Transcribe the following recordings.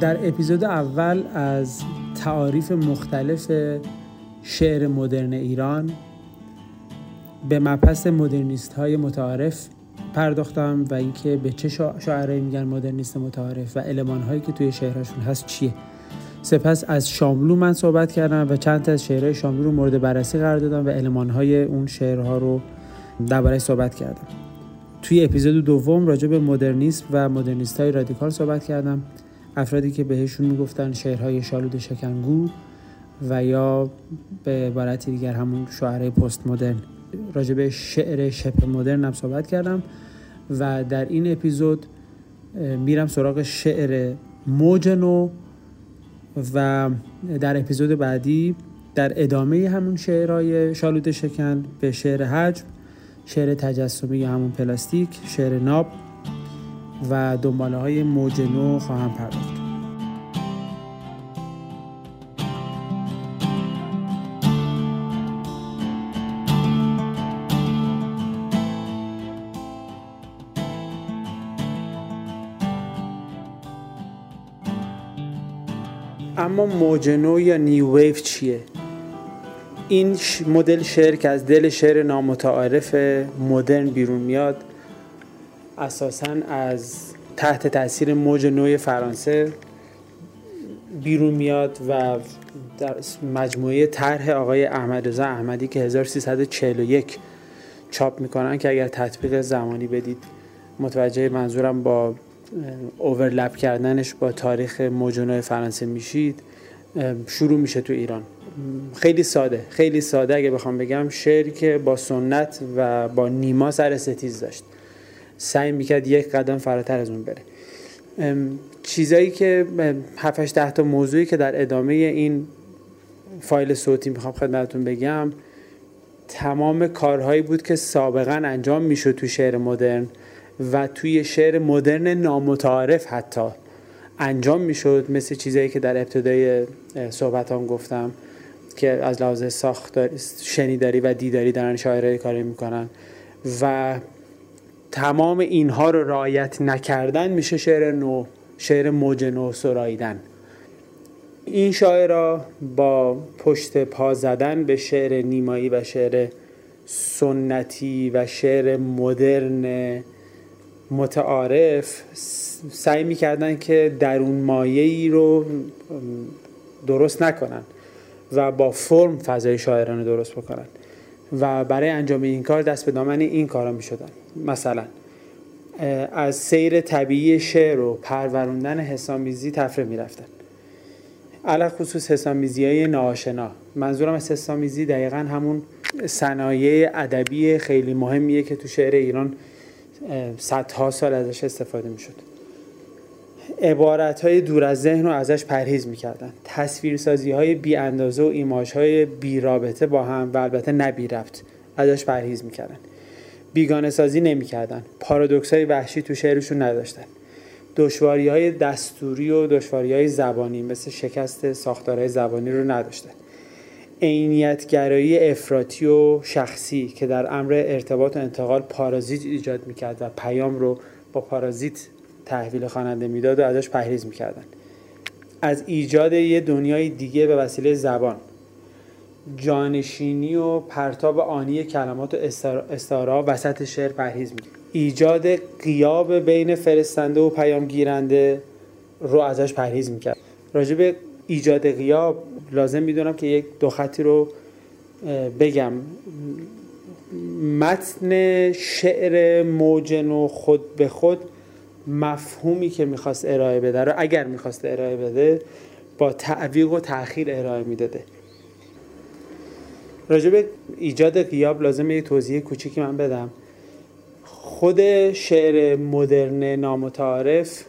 در اپیزود اول از تعاریف مختلف شعر مدرن ایران به مبحث مدرنیست های متعارف پرداختم و اینکه به چه شاعرایی میگن مدرنیست متعارف و علمان هایی که توی شعرهاشون هست چیه. سپس از شاملو من صحبت کردم و چند تا از شعرهای شاملو رو مورد بررسی قرار دادم و علمان های اون شعرها رو درباره صحبت کردم. توی اپیزود دوم راجع به مدرنیسم و مدرنیست های رادیکال صحبت کردم. افرادی که بهشون می‌گفتن شعرهای شالود شکنگو و یا به عبارت دیگر همون شعرهای پست مدرن راجع به شعر شبه مدرن هم صحبت کردم و در این اپیزود میرم سراغ شعر موج نو و در اپیزود بعدی در ادامه همون شعرهای شالود شکن به شعر حجم شعر تجسمی یا همون پلاستیک شعر ناب و دنباله های موج خواهم پرداخت. اما موج نو یا نیو ویف چیه؟ این مدل شعر که از دل شعر نامتعارف مدرن بیرون میاد اساسا از تحت تاثیر موج نوی فرانسه بیرون میاد و در مجموعه طرح آقای احمد رضا احمدی که 1341 چاپ می‌کنن که اگر تطبیق زمانی بدید متوجه منظورم با اوورلپ کردنش با تاریخ موج نوی فرانسه میشید شروع میشه تو ایران. خیلی ساده خیلی ساده اگه بخوام بگم شعری که با سنت و با نیما سر ستیز داشت. سعی می‌کرد یک قدم فراتر از اون بره. چیزایی که 7 ده تا موضوعی که در ادامه این فایل صوتی می‌خوام خدمتتون بگم تمام کارهایی بود که سابقا انجام می‌شد تو شعر مدرن. و توی شعر مدرن نامتعارف حتی انجام می‌شد مثل چیزایی که در ابتدای صحبتان گفتم که از لحاظ ساخت شنیداری و دیداری دارن شاعرای کاری می‌کنن و تمام اینها رو رعایت نکردن میشه شعر نو شعر موج نو سراییدن. این شاعرها با پشت پا زدن به شعر نیمایی و شعر سنتی و شعر مدرن متعارف سعی می‌کردن که درون مایه ای رو درست نکنن و با فرم فضای شاعرانه درست بکنن. و برای انجام این کار دست به دامن این کارا می شدن مثلا از سیر طبیعی شعر و پروروندن حسامیزی تفره می رفتن خصوص حسامیزی های ناآشنا. منظورم از حسامیزی دقیقا همون صنایع ادبی خیلی مهمیه که تو شعر ایران صدها سال ازش استفاده می شد عبارت های دور از ذهن رو ازش پرهیز می‌کردن. تصویرسازی های بی اندازه و ایماج های بی رابطه با هم و البته نبی رفت ازش پرهیز می‌کردن. بیگانه سازی نمی‌کردن. پارادوکس های وحشی تو شعرشون نداشتن. دشواری های دستوری و دشواری های زبانی مثل شکست ساختارهای زبانی رو نداشتن. عینیتگرایی افراطی و شخصی که در امر ارتباط و انتقال پارازیت ایجاد می‌کرد و پیام رو با پارازیت تحویل خواننده می‌داد و ازش پرهیز می‌کردن از ایجاد یه دنیای دیگه به وسیله زبان. جانشینی و پرتاب آنی کلمات و استعاره وسط شعر پرهیز می ایجاد قیاب بین فرستنده و پیام گیرنده رو ازش پرهیز می‌کرد. راجع به ایجاد قیاب لازم می‌دونم که یک دو خطی رو بگم. متن شعر موجن و خود به خود مفهومی که می‌خواست ارائه بده رو اگر می‌خواست ارائه بده با تعویق و تاخیر ارائه می‌داده. راجع به ایجاد قیاب لازم یه توضیح کوچیکی من بدم. خود شعر مدرن نامتعارف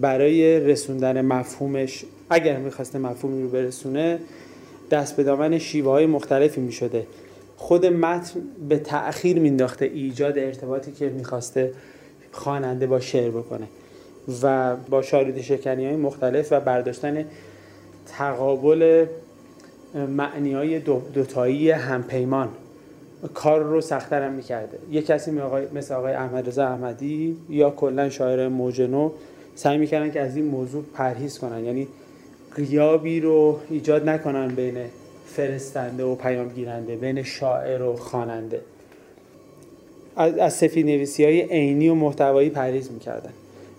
برای رسوندن مفهومش اگر می‌خواسته مفهومی رو برسونه دست به دامن شیوه های مختلفی می‌شده. خود متن به تأخیر مینداخته ایجاد ارتباطی که می‌خواسته خواننده با شعر بکنه و با شالود شکنی های مختلف و برداشتن تقابل معنی های دو دوتایی همپیمان. کار رو سختتر می‌کرده. یه کسی مثل آقای احمد رضا احمدی یا کلا شاعر موجنو سعی می‌کردن که از این موضوع پرهیز کنن. یعنی قیابی رو ایجاد نکنن بین فرستنده و پیام گیرنده بین شاعر و خواننده. از, سفید نویسی های عینی و محتوایی پرهیز می‌کردن.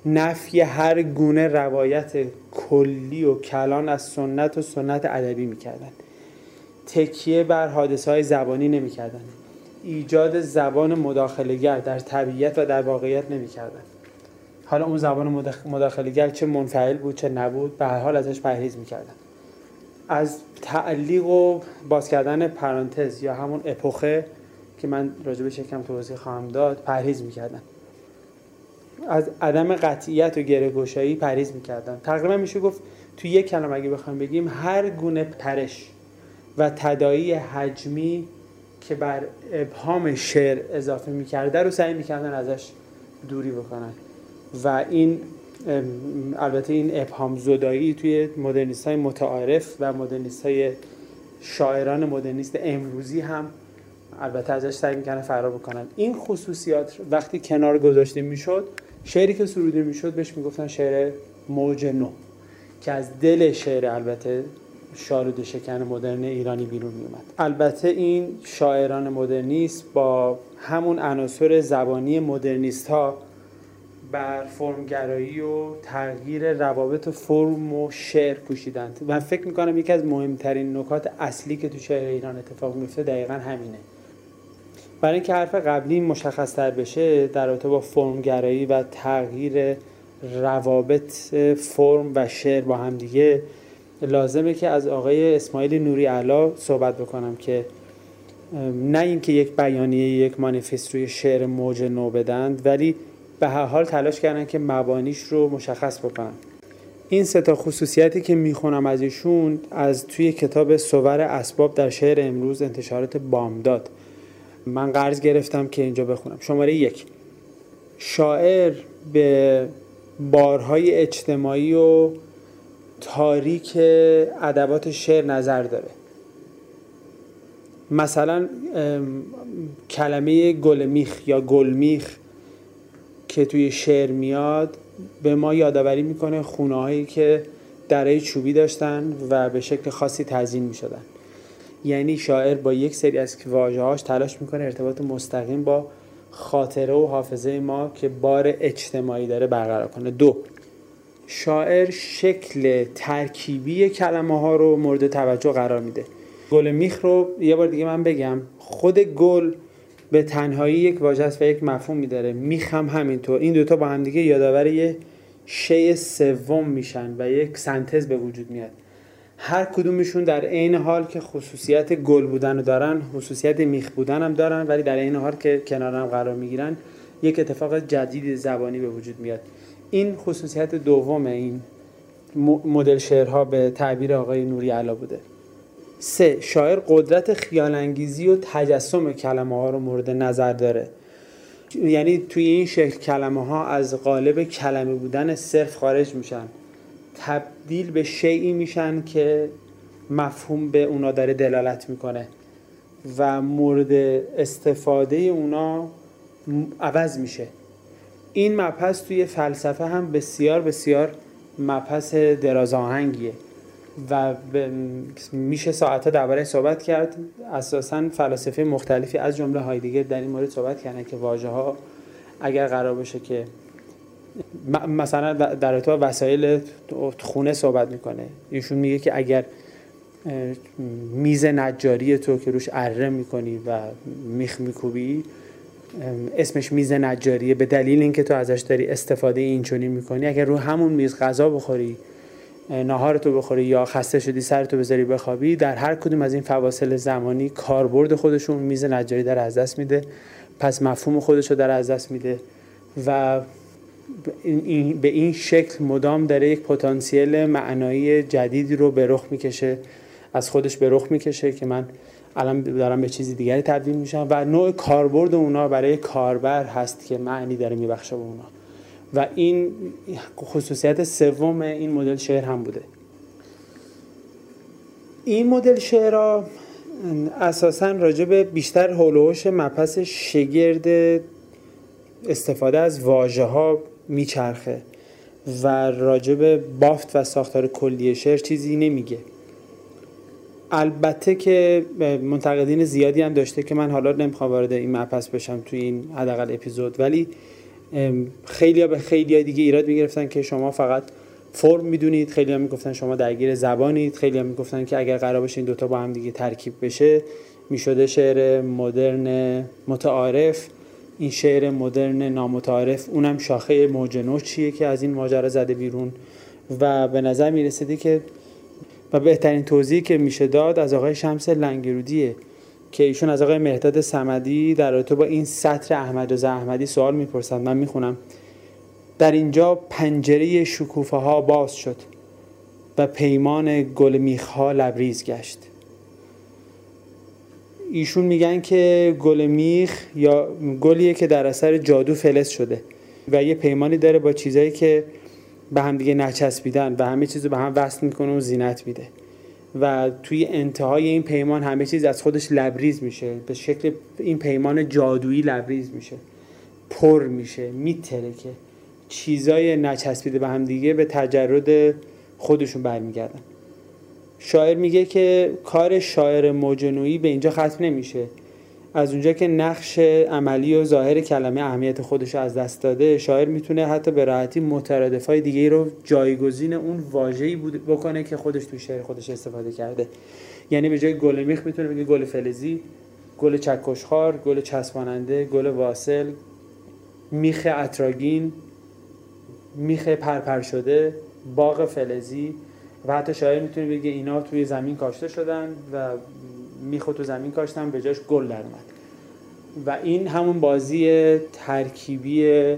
نفی هر گونه روایت کلی و کلان از سنت و سنت ادبی می‌کردن. تکیه بر حادثه های زبانی نمی‌کردن. ایجاد زبان مداخلهگر در طبیعت و در واقعیت نمی‌کردن. حالا اون زبان مداخلهگر چه منفعل بود چه نبود به هر حال ازش پرهیز می‌کردن. از تعلیق و باز کردن پرانتز یا همون اپوخه که من راجبش یکم توضیح خواهم داد پرهیز می‌کردن. از عدم قطعیت و گره گشایی پرهیز می‌کردن. تقریبا میشه گفت تو یک کلمه اگه بخوایم بگیم هر گونه پرش و تدایی حجمی که بر ابهام شعر اضافه می‌کرده رو سعی می‌کردن ازش دوری بکنن. و این البته این ابهام زدایی توی مدرنیست های متعارف و مدرنیست های شاعران مدرنیست امروزی هم البته ازش سعی می‌کنن فرار بکنن. این خصوصیات وقتی کنار گذاشته می‌شد شعری که سروده می‌شد بهش می‌گفتن شعر موج نو که از دل شعر البته شارود شکن مدرن ایرانی بیرون میومد البته این شاعران مدرنیست با همون عناصر زبانی مدرنیست ها بر فرمگرایی و تغییر روابط فرم و شعر کوشیدند و فکر می‌کنم یکی از مهمترین نکات اصلی که تو شعر ایران اتفاق میفته دقیقا همینه. برای اینکه حرف قبلی مشخص تر بشه در رابطه با فرمگرایی و تغییر روابط فرم و شعر با هم دیگه لازمه که از آقای اسماعیل نوری علا صحبت بکنم که نه اینکه یک بیانیه یک مانیفست روی شعر موج نو بدند ولی به هر حال تلاش کردن که مبانیش رو مشخص بکنن. این سه تا خصوصیتی که می‌خونم از ایشون از توی کتاب سور اسباب در شعر امروز انتشارات بامداد. من قرض گرفتم که اینجا بخونم. شماره یک. شاعر به بارهای اجتماعی و تاریک ادبات شعر نظر داره. مثلا کلمه گلمیخ یا گلمیخ که توی شعر میاد به ما یادآوری می‌کنه خونه هایی که دره چوبی داشتن و به شکل خاصی تزیین می‌شدن. یعنی شاعر با یک سری از واژه هاش تلاش می‌کنه ارتباط مستقیم با خاطره و حافظه ما که بار اجتماعی داره برقرار کنه. دو شاعر شکل ترکیبی کلمه ها رو مورد توجه قرار میده. گل میخ رو یه بار دیگه من بگم خود گل به تنهایی یک واژه است و یک مفهوم میداره. میخم همینطور. این دوتا با هم دیگه یادآور یه شی سوم میشن و یک سنتز به وجود میاد. هر کدومشون در عین حال که خصوصیت گل بودن رو دارن خصوصیت میخ بودن هم دارن ولی در عین حال که کنار هم قرار می‌گیرن یک اتفاق جدید زبانی به وجود میاد. این خصوصیت دوم این مدل شعرها به تعبیر آقای نوری علا بوده. سه شاعر قدرت خیالانگیزی و تجسم کلمه ها رو مورد نظر داره. یعنی توی این شکل کلمه ها از قالب کلمه بودن صرف خارج میشن. تبدیل به شیعی میشن که مفهوم به اونا داره دلالت می‌کنه و مورد استفاده اونا عوض میشه. این مبحث توی فلسفه هم بسیار بسیار مبحث دراز آهنگیه و میشه ساعتها درباره صحبت کرد. اساسا فلاسفه مختلفی از جمله هایدگر در این مورد صحبت کردن که واژه ها اگر قرار باشه که مثلا در ارتباط وسایل خونه صحبت می‌کنه. ایشون میگه که اگر میز نجاری تو که روش اره می‌کنی و میخ میکوبی اسمش میز نجاریه به دلیل اینکه تو ازش داری استفاده اینچونی می‌کنی. اگر رو همون میز غذا بخوری ناهارتو بخوری یا خسته شدی سرتو بذاری بخوابی در هر کدوم از این فواصل زمانی کاربرد خودشون میز نجاری در از دست میده. پس مفهوم خودش رو در از دست میده و به این شکل مدام داره یک پتانسیل معنایی جدیدی رو به رخ می‌کشه از خودش به رخ می‌کشه که من الان دارم به چیزی دیگری تبدیل میشم و نوع کاربرد اونا برای کاربر هست که معنی داره میبخشه به اونا. و این خصوصیت سوم این مدل شعر هم بوده. این مدل شعر اساسا راجع به بیشتر هولوش مپس شگرد استفاده از واژه ها میچرخه و راجب بافت و ساختار کلی شعر چیزی نمیگه. البته که منتقدین زیادی هم داشته که من حالا نمی‌خوام وارد این مبحث بشم توی این حداقل اپیزود ولی خیلی ها به خیلی ها دیگه ایراد می‌گرفتن که شما فقط فرم می‌دونید. خیلی ها می‌گفتن شما درگیر زبانید. خیلی ها می‌گفتن که اگر قرار باشه این دوتا با هم دیگه ترکیب بشه می‌شده شعر مدرن متعارف. این شعر مدرن نامتعارف اونم شاخه موج چیه که از این ماجرا زده بیرون. و به نظر می‌رسیده که و بهترین توضیحی که میشه داد از آقای شمس لنگرودیه. که ایشون از آقای مهداد سمدی در رابطه با این سطر احمد رضا احمدی سوال می‌پرسند من می‌خونم. در اینجا پنجره شکوفه ها باز شد و پیمان گل میخها لبریز گشت. ایشون میگن که گل میخ یا گلیه که در اثر جادو فلز شده و یه پیمانی داره با چیزایی که به هم دیگه نچسبیدن و همه چیز به هم وصل می‌کنه و زینت میده. و توی انتهای این پیمان همه چیز از خودش لبریز میشه. به شکل این پیمان جادویی لبریز میشه. پر میشه میترکه. چیزای نچسبیده به هم دیگه به تجرد خودشون برمیگردن. شاعر میگه که کار شاعر موجنویی به اینجا ختم نمیشه. از اونجا که نقش عملی و ظاهر کلمه اهمیت خودش از دست داده شاعر می‌تونه حتی به راحتی مترادفای دیگه رو جایگزین اون واژه‌ای بکنه که خودش تو شعر خودش استفاده کرده. یعنی به جای گل میخ می‌تونه بگه گل فلزی گل چکشخار گل چسباننده گل واصل میخ اتراگین میخ پرپر شده باغ فلزی. و حتی شاعر می‌تونه بگه اینا توی زمین کاشته شدن و میخو تو زمین کاشتن به جاش گل در اومد. و این همون بازی ترکیبی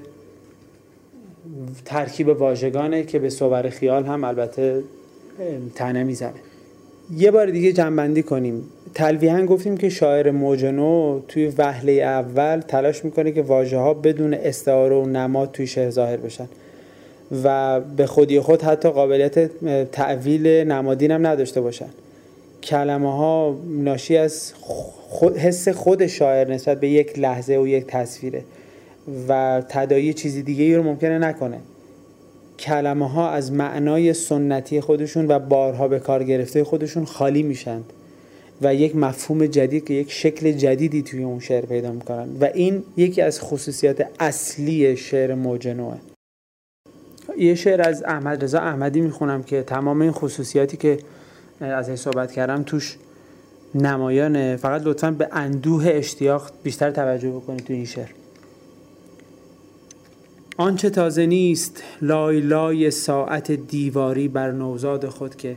ترکیب واژگانه که به صور خیال هم البته تنه می‌زنه. یه بار دیگه جنبندی کنیم. تلویحا گفتیم که شاعر موجنو توی وهله اول تلاش می‌کنه که واژه ها بدون استعاره و نماد توی شعر ظاهر بشن. و به خودی خود حتی قابلیت تعویل نمادین هم نداشته باشن. کلمه ها ناشی از خود حس خود شاعر نسبت به یک لحظه و یک تصویره و تدایی چیزی دیگه ای رو ممکنه نکنه. کلمه ها از معنای سنتی خودشون و بارها به کار گرفته خودشون خالی میشند و یک مفهوم جدید که یک شکل جدیدی توی اون شعر پیدا می‌کنن و این یکی از خصوصیات اصلی شعر موجنوه یه شعر از احمد رضا احمدی می‌خونم که تمام این خصوصیاتی که از این صحبت کردم توش نمایانه فقط لطفا به اندوه اشتیاق بیشتر توجه بکنید تو این شعر. آنچه تازه نیست لای لای ساعت دیواری بر نوزاد خود که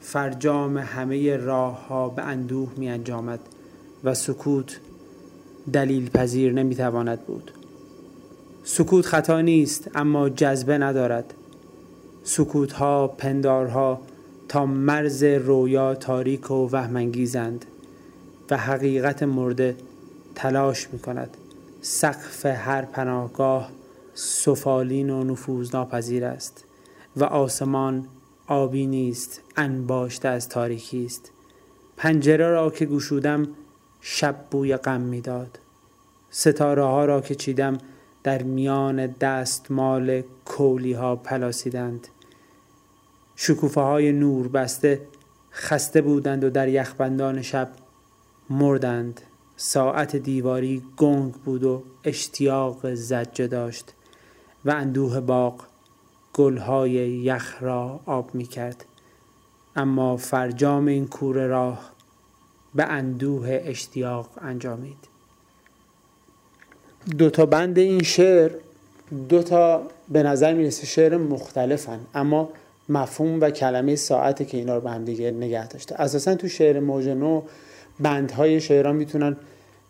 فرجام همه راه ها به اندوه می انجامد و سکوت دلیل پذیر نمی تواند بود. سکوت خطا نیست اما جذبه ندارد. سکوت ها پندارها تا مرز رویا تاریک و وهمانگیزند و حقیقت مرده تلاش می کند سقف هر پناهگاه سفالین و نفوذ ناپذیر است و آسمان آبی نیست انباشته از تاریکی است. پنجره را که گشودم شب بوی غم می‌داد. ستاره ها را که چیدم در میان دستمال کولی ها پلاسیدند. شکوفه های نور بسته خسته بودند و در یخبندان شب مردند. ساعت دیواری گنگ بود و اشتیاق زجه داشت و اندوه باغ گلهای یخ را آب می کرد اما فرجام این کور راه به اندوه اشتیاق انجامید. دو تا بند این شعر دو تا به نظر می‌رسه شعر مختلفن. اما مفهوم و کلمه ساعته که اینا رو به هم دیگه نگه داشته. اساسا تو شعر موج نو بندهای شعران می‌تونن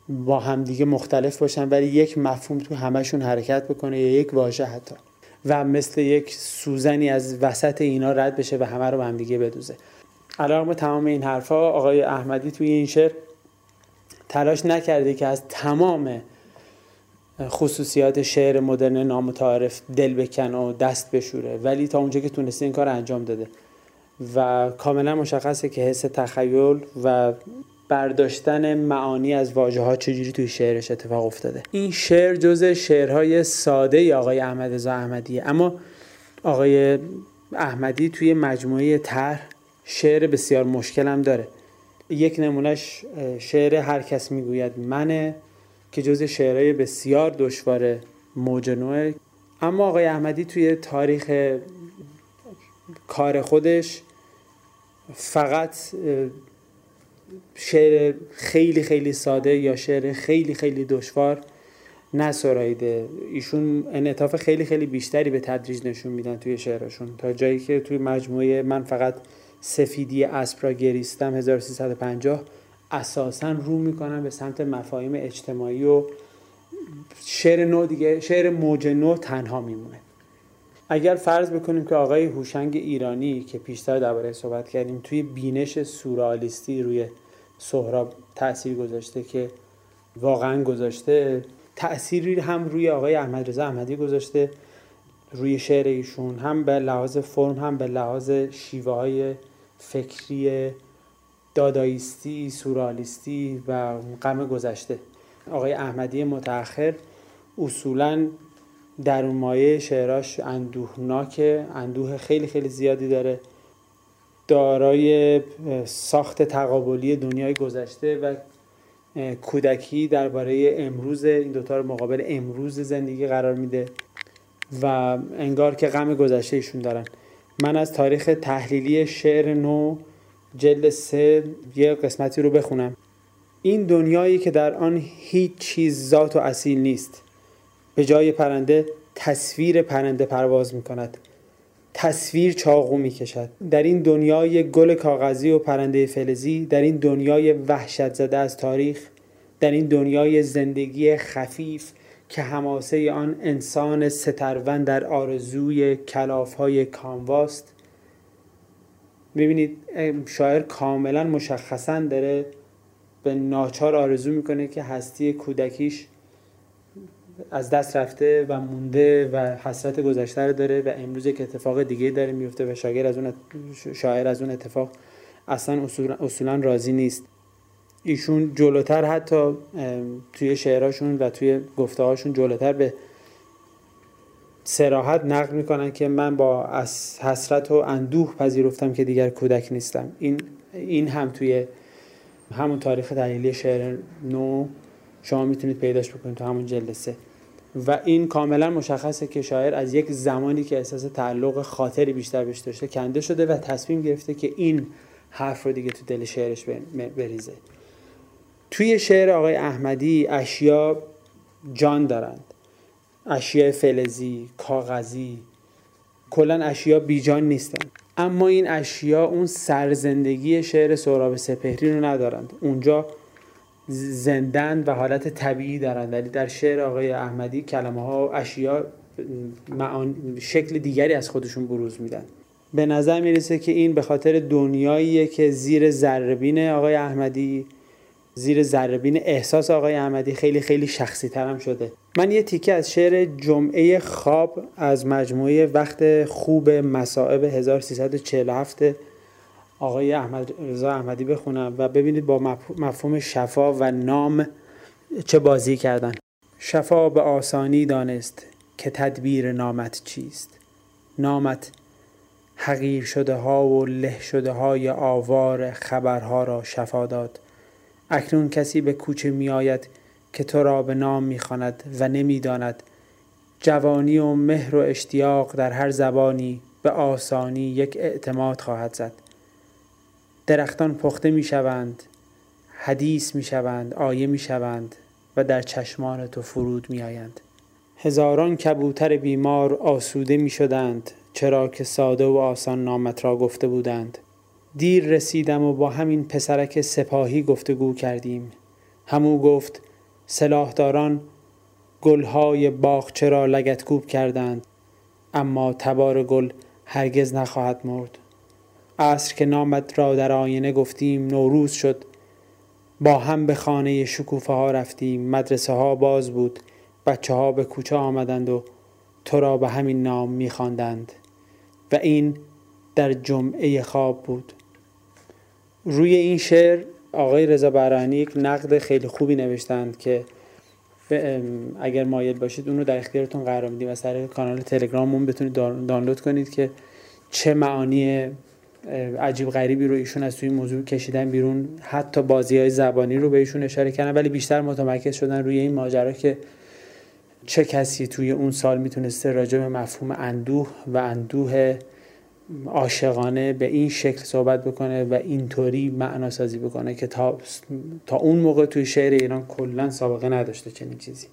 با همدیگه مختلف باشن ولی یک مفهوم تو همشون حرکت بکنه یا یک واژه حتی. و مثل یک سوزنی از وسط اینا رد بشه و همه رو به همدیگه بدوزه. علیرغم تمام این حرفا آقای احمدی توی این شعر تلاش نکرده که از تمام خصوصیات شعر مدرن نامتعارف دل بکن و دست بشوره. ولی تا اونجا که تونسته این کار انجام داده. و کاملا مشخصه که حس تخیل و برداشتن معانی از واژه ها چجوری توی شعرش اتفاق افتاده. این شعر جز شعرهای ساده ای آقای احمد رضا احمدیه. اما آقای احمدی توی مجموعه طرح شعر بسیار مشکل هم داره. یک نمونهش شعر هر کس می‌گوید منه. که جز شعرهای بسیار دشوار موج نوعه اما آقای احمدی توی تاریخ کار خودش فقط شعر خیلی خیلی ساده یا شعر خیلی خیلی دشوار نسرایده ایشون انعطاف خیلی خیلی بیشتری به تدریج نشون میدن توی شعرشون. تا جایی که توی مجموعه من فقط سفیدی اسب گریستم 1350 اساسا رو می‌کنن به سمت مفاهیم اجتماعی و شعر نو دیگه شعر موج نو تنها میمونه. اگر فرض بکنیم که آقای هوشنگ ایرانی که پیشتر درباره صحبت کردیم توی بینش سورالیستی روی سهراب تاثیر گذاشته که واقعا گذاشته تأثیری هم روی آقای احمد رضا احمدی گذاشته روی شعر ایشون هم به لحاظ فرم هم به لحاظ شیوه های فکری دادایisتی سورالیستی و غم گذشته. آقای احمدی متأخر اصولا در اون مایه شعراش اندوهناک اندوه خیلی خیلی زیادی داره. دارای ساخت تقابلی دنیای گذشته و کودکی درباره امروز این دوتا رو مقابل امروز زندگی قرار میده و انگار که غم گذشته ایشون دارن. من از تاریخ تحلیلی شعر نو جلد سه یه قسمتی رو بخونم. این دنیایی که در آن هیچ چیز ذات و اصیل نیست. به جای پرنده تصویر پرنده پرواز می کند تصویر چاقو می کشد در این دنیای گل کاغذی و پرنده فلزی در این دنیای وحشت زده از تاریخ در این دنیای زندگی خفیف که هماسه آن انسان سترون در آرزوی کلاف های کامواست ببینید شاعر کاملا مشخصا داره به ناچار آرزو می‌کنه که هستی کودکیش از دست رفته و مونده و حسرت گذشته رو داره و امروز که اتفاق دیگه داره میفته و شاعر از اون شاعر از اون اتفاق اصلا اصولا راضی نیست. ایشون جلوتر حتی توی شعرهاشون و توی گفته جلوتر به سراحت نقل می‌کنن که من با از حسرت و اندوه پذیرفتم که دیگر کودک نیستم. این این هم توی همون تاریخ تحلیلی شعر نو شما می‌تونید پیداش بکنید تو همون جلد سه. و این کاملا مشخصه که شاعر از یک زمانی که احساس تعلق خاطری بیشتر بهش داشته کنده شده و تصمیم گرفته که این حرف رو دیگه تو دل شعرش بریزه. توی شعر آقای احمدی اشیا جان دارند اشیاء فلزی کاغذی کلا اشیا بیجان نیستن. اما این اشیا اون سرزندگی شعر سهراب سپهری رو ندارند. اونجا زندن و حالت طبیعی دارند. ولی در شعر آقای احمدی کلمه ها و اشیا شکل دیگری از خودشون بروز میدن. به نظر می‌رسه که این به خاطر دنیاییه که زیر ذربین آقای احمدی زیر ذربین احساس آقای احمدی خیلی خیلی شخصی ترم شده. من یه تیکه از شعر جمعه خواب از مجموعه وقت خوب مصائب 1347 آقای احمد رضا احمدی بخونم و ببینید با مفهوم شفا و نام چه بازی کردن. شفا به آسانی دانست که تدبیر نامت چیست. نامت حقیر شده ها و له شده های آوار خبرها را شفا داد. اکنون کسی به کوچه می آید که تو را به نام می خاند و نمی داند جوانی و مهر و اشتیاق در هر زبانی به آسانی یک اعتماد خواهد زد. درختان پخته می شوند حدیث می شوند آیه می شوند و در چشمان تو فرود می آیند هزاران کبوتر بیمار آسوده می شدند چرا که ساده و آسان نامت را گفته بودند. دیر رسیدم و با همین پسرک سپاهی گفتگو کردیم. همو گفت سلاحداران گلهای باغچه را لگتکوب کردند اما تبار گل هرگز نخواهد مرد. عصر که نامت را در آینه گفتیم نوروز شد. با هم به خانه شکوفه ها رفتیم. مدرسه ها باز بود. بچه ها به کوچه آمدند و تو را به همین نام میخواندند. و این در جمعه خواب بود. روی این شعر آقای رضا برانی یک نقد خیلی خوبی نوشتند که اگر مایل باشید اون رو در اختیارتون قرار میدیم از طریق کانال تلگراممون بتونید دانلود کنید که چه معانی عجیب غریبی رو ایشون از توی موضوع کشیدن بیرون. حتی بازی های زبانی رو بهشون اشاره کردن ولی بیشتر متمرکز شدن روی این ماجرا که چه کسی توی اون سال می‌تونسته راجع به مفهوم اندوه و اندوه عاشقانه به این شکل صحبت بکنه و اینطوری معنا سازی بکنه که تا, تا اون موقع توی شعر ایران کلا سابقه نداشته چنین چیزی.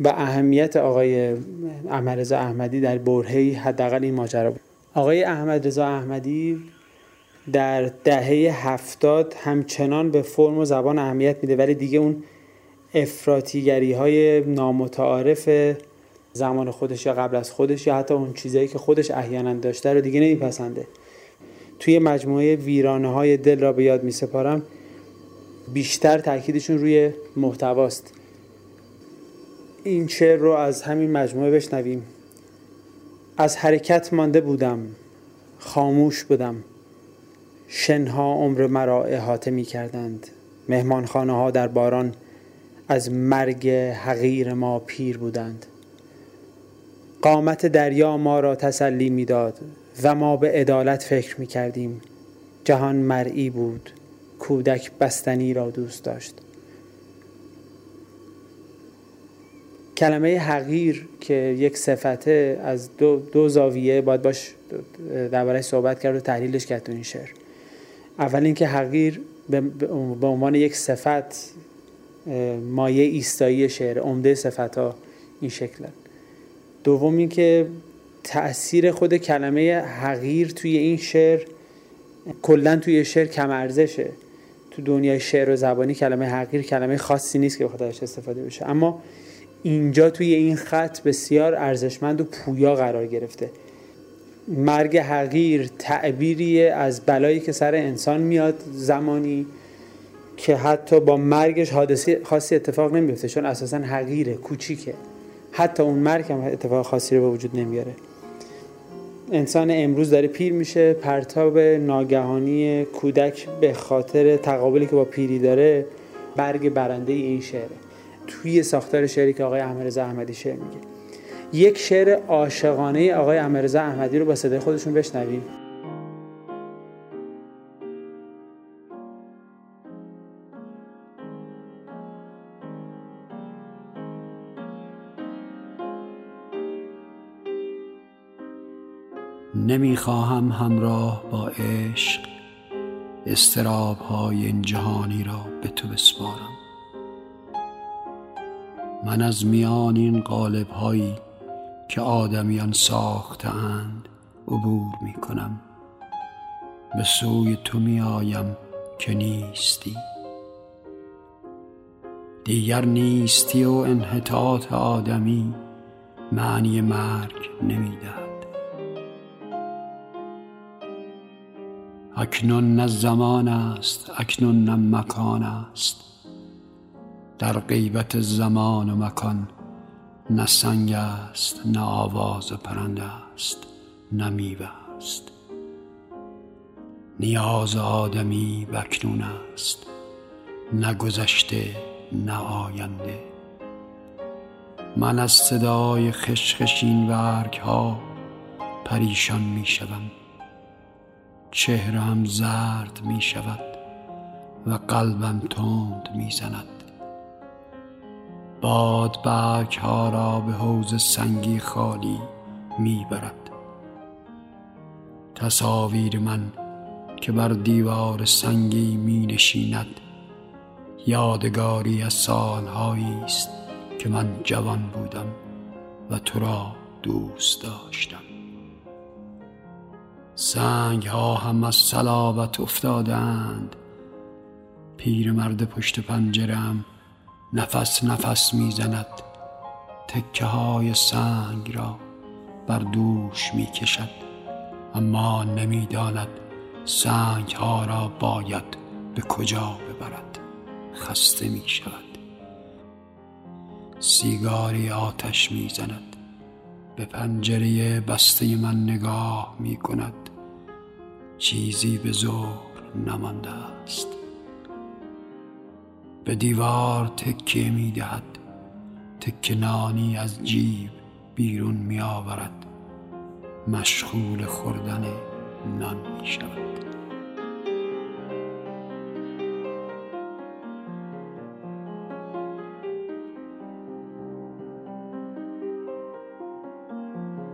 و اهمیت آقای احمد رضا احمدی در برهی حداقل این ماجرا بود. آقای احمد رضا احمدی در دهه هفتاد همچنان به فرم و زبان اهمیت میده ولی دیگه اون افراتیگری های نامتعارف زمان خودش یا قبل از خودش یا حتی اون چیزایی که خودش احیانا داشته رو دیگه نمیپسنده. توی مجموعه ویرانه های دل را به یاد می سپارم بیشتر تاکیدشون روی محتواست. این شعر رو از همین مجموعه بشنویم. از حرکت مانده بودم. خاموش بودم. شنها عمر مرا احاطه می کردند مهمانخانه ها در باران از مرگ حقیر ما پیر بودند. قامت دریا ما را تسلی می‌داد و ما به عدالت فکر می کردیم جهان مرئی بود. کودک بستنی را دوست داشت. کلمه حقیر که یک صفته از دو, دو زاویه باید باش درباره صحبت کرد و تحلیلش کرد این شعر. اول اینکه حقیر به عنوان یک صفت مایه ایستایی شعر عمده صفت ها این شکل دوم اینکه تاثیر خود کلمه حقیر توی این شعر کلا توی شعر کم ارزشه. تو دنیای شعر و زبانی کلمه حقیر کلمه خاصی نیست که بخاطرش استفاده بشه. اما اینجا توی این خط بسیار ارزشمند و پویا قرار گرفته. مرگ حقیر تعبیری از بلایی که سر انسان میاد زمانی که حتی با مرگش حادثه خاصی اتفاق نمیفته چون اساسا حقیره کوچیکه. حتی اون مرگ هم اتفاق خاصی رو به وجود نمیاره. انسان امروز داره پیر میشه پرتاب ناگهانی کودک به خاطر تقابلی که با پیری داره برگ برنده این شعره. توی ساختار شعری که آقای احمدرضا احمدی شعر میگه. یک شعر عاشقانه آقای احمدرضا احمدی رو با صدای خودشون بشنویم. نمی‌خواهم همراه با عشق استراب های این جهانی را به تو بسپارم. من از میان این قالب هایی که آدمیان ساختند عبور می کنم به سوی تو می آیم که نیستی. دیگر نیستی و انحطاط آدمی معنی مرگ نمی‌دهد. اکنون نه زمان است اکنون نه مکان است. در غیبت زمان و مکان نه سنگ است نه آواز پرنده است نه میوه است. نیاز آدمی بکنون است نه گذشته نه آینده. من از صدای خشخشین ها پریشان می شوم چهرم زرد می شود و قلبم تند می زند. باد برگ ها را به حوز سنگی خالی می برد. تصاویر من که بر دیوار سنگی می نشیند یادگاری از سالهایی است که من جوان بودم و تو را دوست داشتم. سنگ ها هم از صلابت افتادند. مرد پشت پنجرم نفس نفس می‌زند. تکه های سنگ را بر دوش می کشد اما نمی‌داند سنگ ها را باید به کجا ببرد. خسته می شود سیگاری آتش می زند به پنجره بسته من نگاه می کند چیزی به زور نمانده است. به دیوار تکیه می دهد تکنانی از جیب بیرون می آورد. مشغول خوردن نان می شود.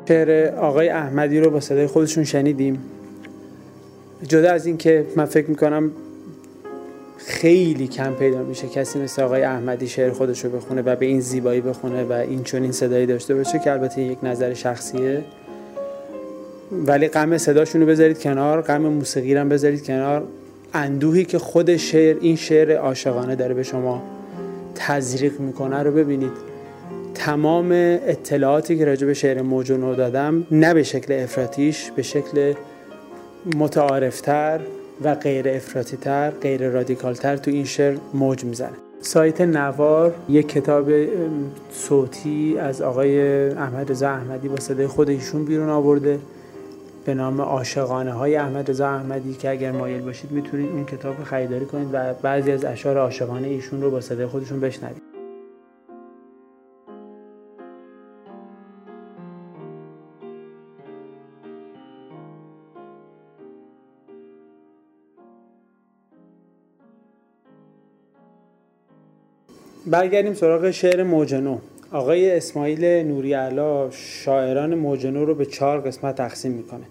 شعر آقای احمدی رو با صدای خودشون شنیدیم. جدا از اینکه من فکر می‌کنم خیلی کم پیدا میشه کسی مثل آقای احمدی شعر خودش رو بخونه و به این زیبایی بخونه و این چون این صدایی داشته باشه که البته یک نظر شخصیه. ولی غم صداشون رو بذارید کنار غم موسیقی رو بذارید کنار. اندوهی که خود شعر این شعر عاشقانه داره به شما تزریق می‌کنه رو ببینید. تمام اطلاعاتی که راجع به شعر موجونو دادم نه به شکل افراتیش به شکل متعارفتر و غیر افراطی تر غیر رادیکال تر تو این شعر موج می‌زنه. سایت نوار یک کتاب صوتی از آقای احمد رضا احمدی با صدای خود ایشون بیرون آورده به نام عاشقانه های احمد رضا احمدی که اگر مایل باشید می‌تونید اون کتاب رو خریداری کنید و بعضی از اشعار عاشقانه ایشون رو با صدای خودشون بشنوید. برگردیم سراغ شعر موجنو. آقای اسماعیل نوری علا شاعران موجنو رو به چهار قسمت تقسیم می‌کنه.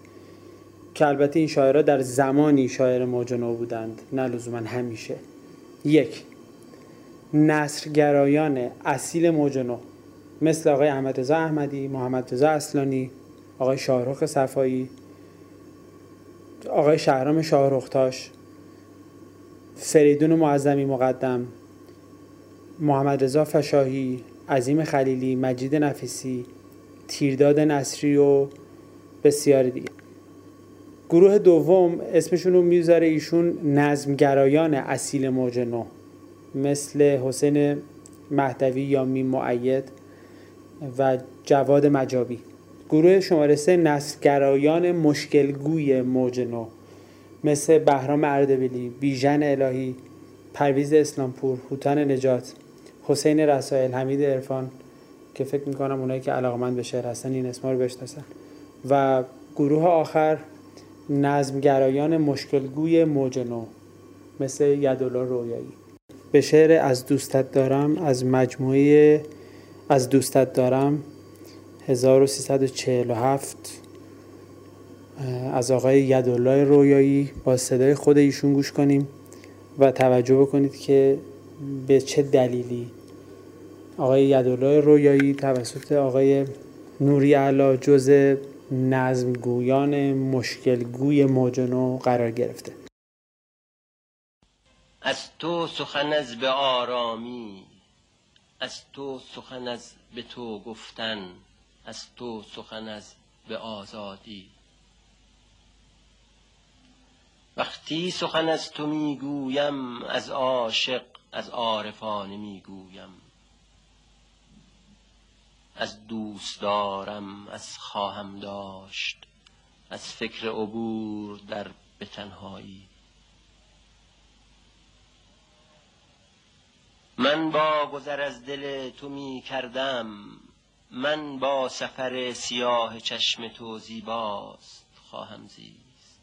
که البته این شاعرها در زمانی شاعر موجنو بودند نه لزوما همیشه. یک نصرگرایان اصیل موجنو مثل آقای احمد رضا احمدی، محمد رضا اصلانی، آقای شاهرخ صفایی، آقای شهرام شاهرختاش، فریدون معظمی مقدم، محمد رضا فشاهی، عظیم خلیلی، مجید نفیسی، تیرداد نصری و بسیاری دیگه. گروه دوم اسمشون رو می‌ذاره ایشون نظمگرایان اصیل موج نو مثل حسین مهدوی یا میم معید و جواد مجابی. گروه شماره سه نسلگرایان مشکلگوی موج نو مثل بهرام اردبیلی، بیژن الهی، پرویز اسلامپور، هوتان نجات، حسین رسائل، حمید عرفان که فکر می‌کنم اونایی که علاقمند به شعر هستن این اسما رو بشناسن. و گروه آخر نظمگرایان مشکلگوی موج نو مثل یدولا رویایی. به شعر از دوستت دارم از مجموعه از دوستت دارم 1347 از آقای یدالله رویایی. با صدای خود ایشون گوش کنیم و توجه بکنید که به چه دلیلی آقای یدالله رویایی توسط آقای نوری علا جز نظمگویان مشکلگوی موجنو قرار گرفته. از تو سخن از به آرامی از تو سخن از به تو گفتن از تو سخن از به آزادی. وقتی سخن از تو می‌گویم از عاشق از عارفانه می‌گویم. از دوست دارم از خواهم داشت از فکر عبور در به تنهایی. من با گذر از دل تو می کردم من با سفر سیاه چشم تو زیباست خواهم زیست.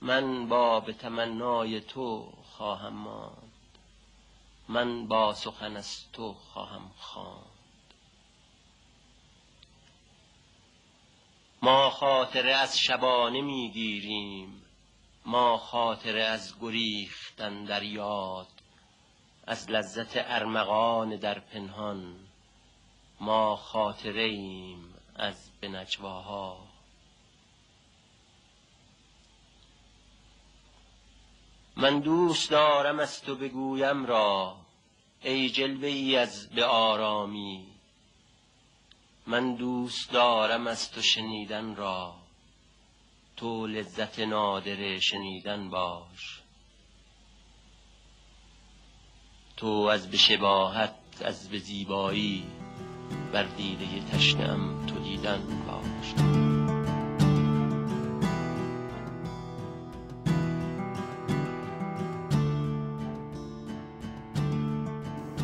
من با به تمنای تو خواهم ماند. من با سخن از تو خواهم خواند. ما خاطره از شبانه می‌گیریم ما خاطره از گریختن در یاد از لذت ارمغان در پنهان ما خاطره از بنجواها من دوست دارم از تو بگویم را ای جلوه ای از به آرامی. من دوست دارم از تو شنیدن را تو لذت نادر شنیدن باش. تو از به شباهت از به زیبایی بر دیده تشنم تو دیدن باش.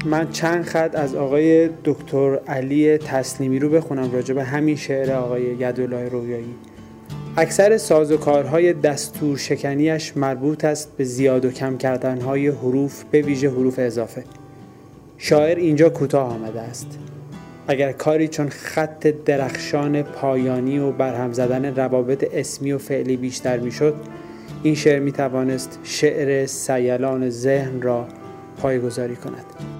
من چند خط از آقای دکتر علی تسلیمی رو بخونم راجع به همین شعر آقای یدالله رویایی. اکثر سازوکارهای دستور شکنیش مربوط است به زیاد و کم کردنهای حروف به ویژه حروف اضافه. شاعر اینجا کوتاه آمده است. اگر کاری چون خط درخشان پایانی و برهم زدن روابط اسمی و فعلی بیشتر می‌شد این شعر می توانست شعر سیلان ذهن را پایگذاری کند.